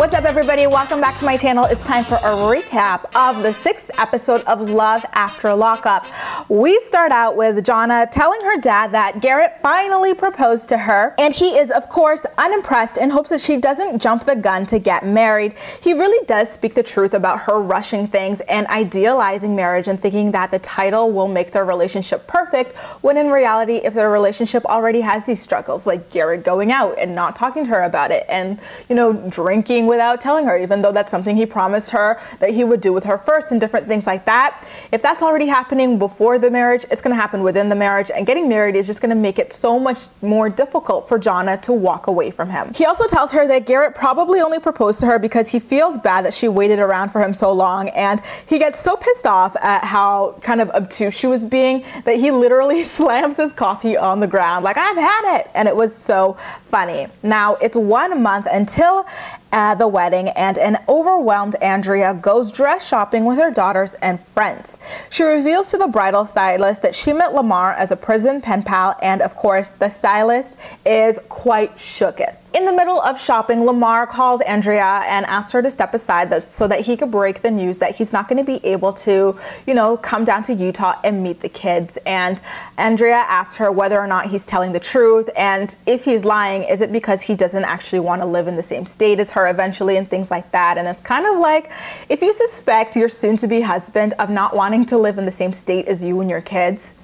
What's up, everybody? Welcome back to my channel. It's time for a recap of the sixth episode of Love After Lockup. We start out with Jonna telling her dad that Garrett finally proposed to her, and he is, of course, unimpressed and hopes that she doesn't jump the gun to get married. He really does speak the truth about her rushing things and idealizing marriage and thinking that the title will make their relationship perfect, when in reality, if their relationship already has these struggles, like Garrett going out and not talking to her about it, and, you know, drinking without telling her, even though that's something he promised her that he would do with her first and different things like that. If that's already happening before the marriage, it's going to happen within the marriage. And getting married is just going to make it so much more difficult for Jonna to walk away from him. He also tells her that Garrett probably only proposed to her because he feels bad that she waited around for him so long. And he gets so pissed off at how kind of obtuse she was being that he literally slams his coffee on the ground, like, I've had it. And it was so funny. Now, it's one month until at the wedding, and an overwhelmed Andrea goes dress shopping with her daughters and friends. She reveals to the bridal stylist that she met Lamar as a prison pen pal, and of course, the stylist is quite shooketh. In the middle of shopping, Lamar calls Andrea and asks her to step aside so that he could break the news that he's not going to be able to, you know, come down to Utah and meet the kids. And Andrea asks her whether or not he's telling the truth, and if he's lying, is it because he doesn't actually want to live in the same state as her eventually and things like that. And it's kind of like if you suspect your soon to be husband of not wanting to live in the same state as you and your kids,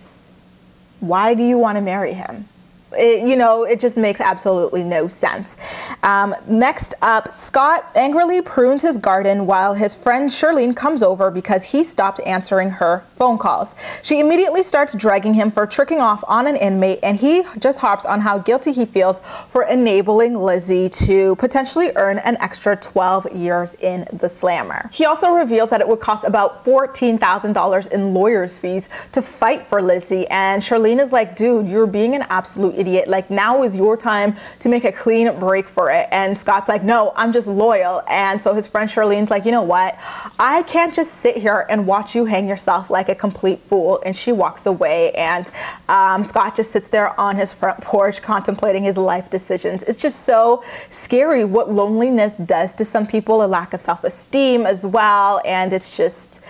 why do you want to marry him? It, you know, it just makes absolutely no sense. Um, next up, Scott angrily prunes his garden while his friend Shirlene comes over because he stopped answering her phone calls. She immediately starts dragging him for tricking off on an inmate, and he just harps on how guilty he feels for enabling Lizzie to potentially earn an extra 12 years in the slammer. He also reveals that it would cost about $14,000 in lawyer's fees to fight for Lizzie, and Shirlene is like, dude, you're being an absolute idiot. Like now is your time to make a clean break for it. And Scott's like, no, I'm just loyal. And so his friend Charlene's like, you know what? I can't just sit here and watch you hang yourself like a complete fool. And she walks away. And um, Scott just sits there on his front porch contemplating his life decisions. It's just so scary what loneliness does to some people, a lack of self esteem as well. And it's just,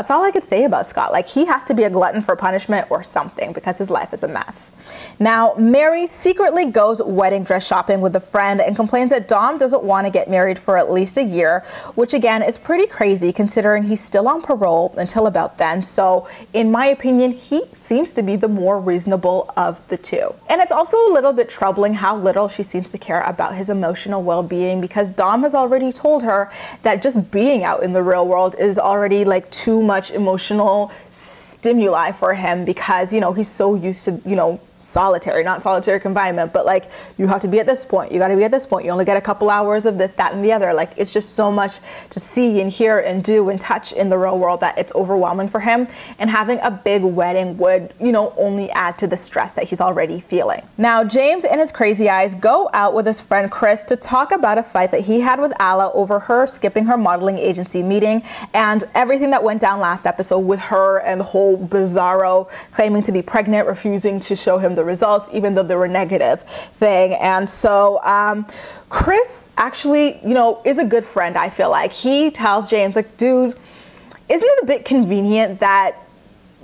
that's all I could say about Scott. Like, he has to be a glutton for punishment or something because his life is a mess. Now, Mary secretly goes wedding dress shopping with a friend and complains that Dom doesn't want to get married for at least a year, which again is pretty crazy considering he's still on parole until about then. So, in my opinion, he seems to be the more reasonable of the two. And it's also a little bit troubling how little she seems to care about his emotional well being because Dom has already told her that just being out in the real world is already like too much emotional stimuli for him because you know he's so used to you know solitary, not solitary confinement, but like you have to be at this point, you got to be at this point. You only get a couple hours of this, that, and the other. Like it's just so much to see and hear and do and touch in the real world that it's overwhelming for him. And having a big wedding would, you know, only add to the stress that he's already feeling. Now, James and his crazy eyes go out with his friend Chris to talk about a fight that he had with Alla over her skipping her modeling agency meeting and everything that went down last episode with her and the whole bizarro claiming to be pregnant, refusing to show him the results, even though they were negative thing. And so um, Chris actually, you know, is a good friend, I feel like. He tells James, like, dude, isn't it a bit convenient that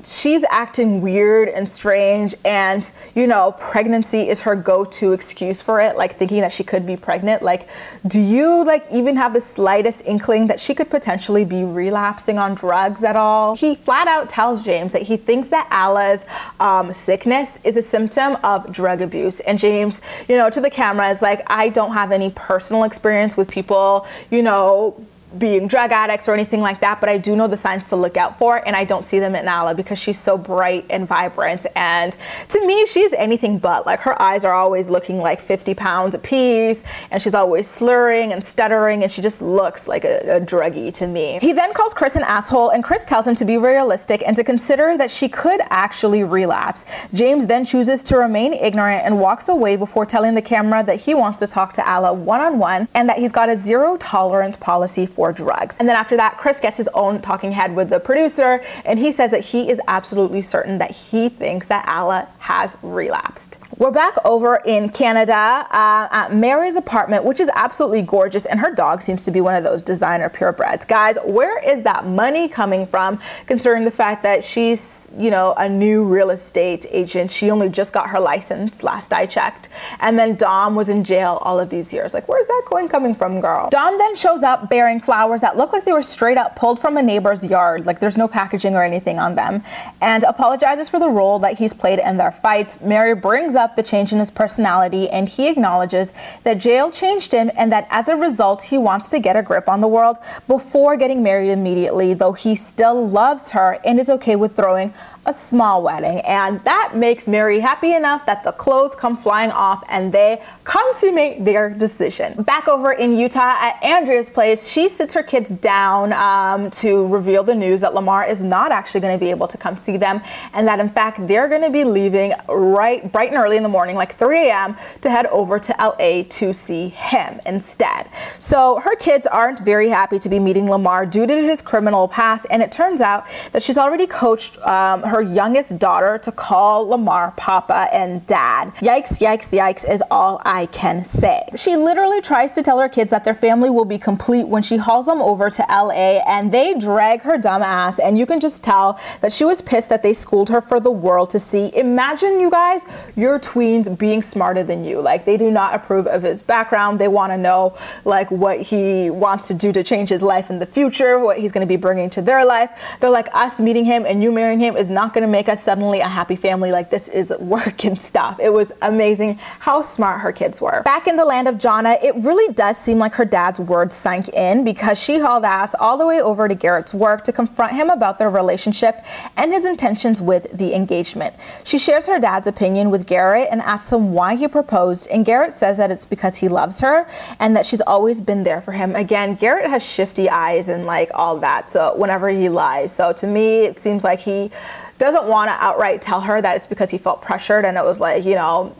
she's acting weird and strange and you know pregnancy is her go-to excuse for it like thinking that she could be pregnant. Like do you like even have the slightest inkling that she could potentially be relapsing on drugs at all? He flat out tells james that he thinks that Alla's um, sickness is a symptom of drug abuse. And james you know to the camera is like i don't have any personal experience with people you know being drug addicts or anything like that, but I do know the signs to look out for, and I don't see them in Alla because she's so bright and vibrant. And to me, she's anything but. Like her eyes are always looking like 50 pounds a piece, and she's always slurring and stuttering, and she just looks like a, a druggie to me. He then calls Chris an asshole, and Chris tells him to be realistic and to consider that she could actually relapse. James then chooses to remain ignorant and walks away before telling the camera that he wants to talk to Alla one on one and that he's got a zero tolerance policy for drugs. And then after that, Chris gets his own talking head with the producer, and he says that he is absolutely certain that he thinks that Alla has relapsed. We're back over in Canada uh, at Mary's apartment, which is absolutely gorgeous, and her dog seems to be one of those designer purebreds. Guys, where is that money coming from, considering the fact that she's, you know, a new real estate agent? She only just got her license last I checked, and then Dom was in jail all of these years. Like, where's that coin coming from, girl? Dom then shows up bearing flowers that look like they were straight up pulled from a neighbor's yard, like there's no packaging or anything on them, and apologizes for the role that he's played in their fights. Mary brings up the change in his personality, and he acknowledges that jail changed him and that as a result, he wants to get a grip on the world before getting married immediately, though he still loves her and is okay with throwing a small wedding. And that makes Mary happy enough that the clothes come flying off and they consummate their decision. Back over in Utah at Andrea's place, she sits her kids down um, to reveal the news that Lamar is not actually going to be able to come see them and that in fact they're going to be leaving right bright and early in the morning, like 3 a.m., to head over to LA to see him instead. So her kids aren't very happy to be meeting Lamar due to his criminal past, and it turns out that she's already coached um, her youngest daughter to call Lamar Papa and Dad. Yikes, yikes, yikes is all I can say. She literally tries to tell her kids that their family will be complete when she hauls them over to LA and they drag her dumb ass and you can just tell that she was pissed that they schooled her for the world to see. Imagine you guys, your tweens being smarter than you. Like they do not approve of his background. They want to know like what he wants to do to change his life in the future, what he's going to be bringing to their life. They're like us meeting him and you marrying him is not going to make us suddenly a happy family. Like this is work and stuff. It was amazing how smart her kids were. Back in the land of Jonna, it really does seem like her dad's words sank in because she hauled ass all the way over to Garrett's work to confront him about their relationship and his intentions with the engagement. She shares her dad's opinion with Garrett and asks him why he proposed, and Garrett says that it's because he loves her and that she's always been there for him. Again, Garrett has shifty eyes and like all that. So whenever he lies, so to me, it seems like he doesn't want to outright tell her that it's because he felt pressured and it was like, you know,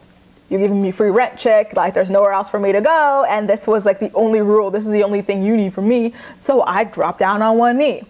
you're giving me free rent chick. Like there's nowhere else for me to go. And this was like the only rule. This is the only thing you need from me. So i dropped down on one knee.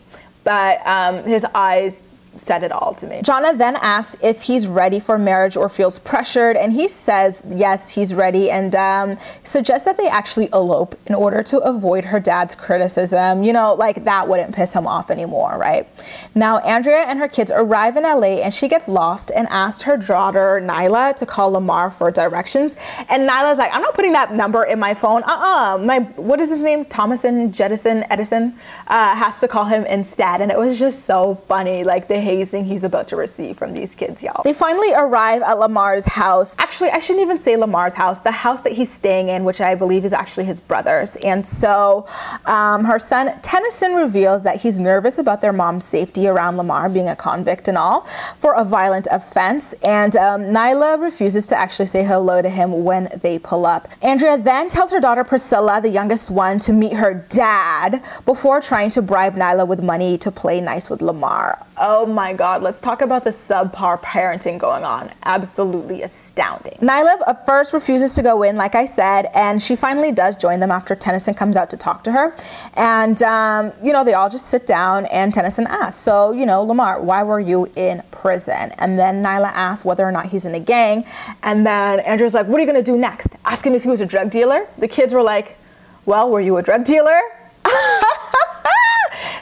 But um, his eyes said it all to me. Jonna then asks if he's ready for marriage or feels pressured, and he says yes, he's ready, and um, suggests that they actually elope in order to avoid her dad's criticism. You know, like that wouldn't piss him off anymore, right? Now, Andrea and her kids arrive in LA, and she gets lost and asks her daughter Nyla to call Lamar for directions, and Nyla's like, I'm not putting that number in my phone. Uh-uh. My what is his name? Thomason, Jettison, Edison uh, has to call him instead, and it was just so funny. Like they hazing he's about to receive from these kids, y'all. They finally arrive at Lamar's house. Actually, I shouldn't even say Lamar's house, the house that he's staying in, which I believe is actually his brother's. And so um, her son, Tennyson, reveals that he's nervous about their mom's safety around Lamar being a convict and all for a violent offense. And um, Nyla refuses to actually say hello to him when they pull up. Andrea then tells her daughter Priscilla, the youngest one, to meet her dad before trying to bribe Nyla with money to play nice with Lamar. Oh my God, let's talk about the subpar parenting going on. Absolutely astounding. Nyla at first refuses to go in, like I said, and she finally does join them after Tennyson comes out to talk to her. And, um, you know, they all just sit down and Tennyson asks, So, you know, Lamar, why were you in prison? And then Nyla asks whether or not he's in a gang. And then Andrea's like, What are you going to do next? Ask him if he was a drug dealer. The kids were like, Well, were you a drug dealer?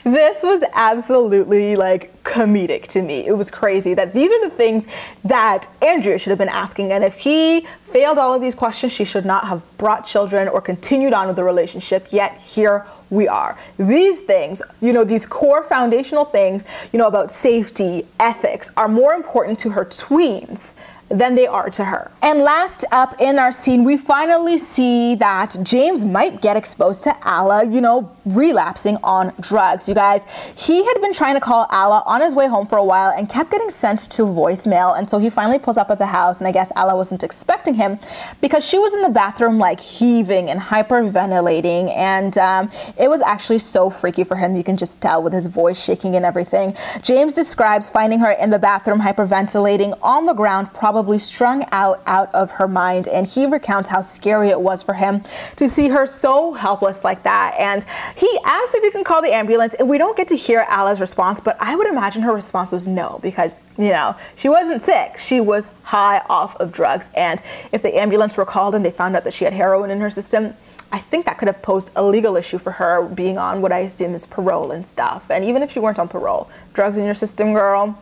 This was absolutely like comedic to me. It was crazy that these are the things that Andrea should have been asking. And if he failed all of these questions, she should not have brought children or continued on with the relationship. Yet here we are. These things, you know, these core foundational things, you know, about safety, ethics, are more important to her tweens than they are to her. And last up in our scene, we finally see that James might get exposed to Alla, you know, relapsing on drugs. You guys, he had been trying to call Alla on his way home for a while and kept getting sent to voicemail. And so he finally pulls up at the house, and I guess Alla wasn't expecting him because she was in the bathroom, like heaving and hyperventilating. And um, it was actually so freaky for him. You can just tell with his voice shaking and everything. James describes finding her in the bathroom hyperventilating on the ground, probably probably strung out out of her mind. And he recounts how scary it was for him to see her so helpless like that. And he asks if he can call the ambulance. And we don't get to hear Alla's response, but I would imagine her response was no, because, you know, she wasn't sick. She was high off of drugs. And if the ambulance were called and they found out that she had heroin in her system, I think that could have posed a legal issue for her being on what I assume is parole and stuff. And even if she weren't on parole, drugs in your system, girl,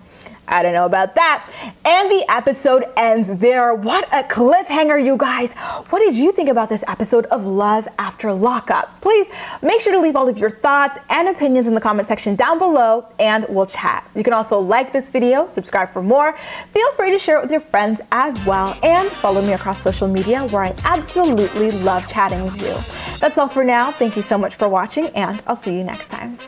I don't know about that. And the episode ends there. What a cliffhanger, you guys. What did you think about this episode of Love After Lockup? Please make sure to leave all of your thoughts and opinions in the comment section down below and we'll chat. You can also like this video, subscribe for more. Feel free to share it with your friends as well and follow me across social media where I absolutely love chatting with you. That's all for now. Thank you so much for watching and I'll see you next time.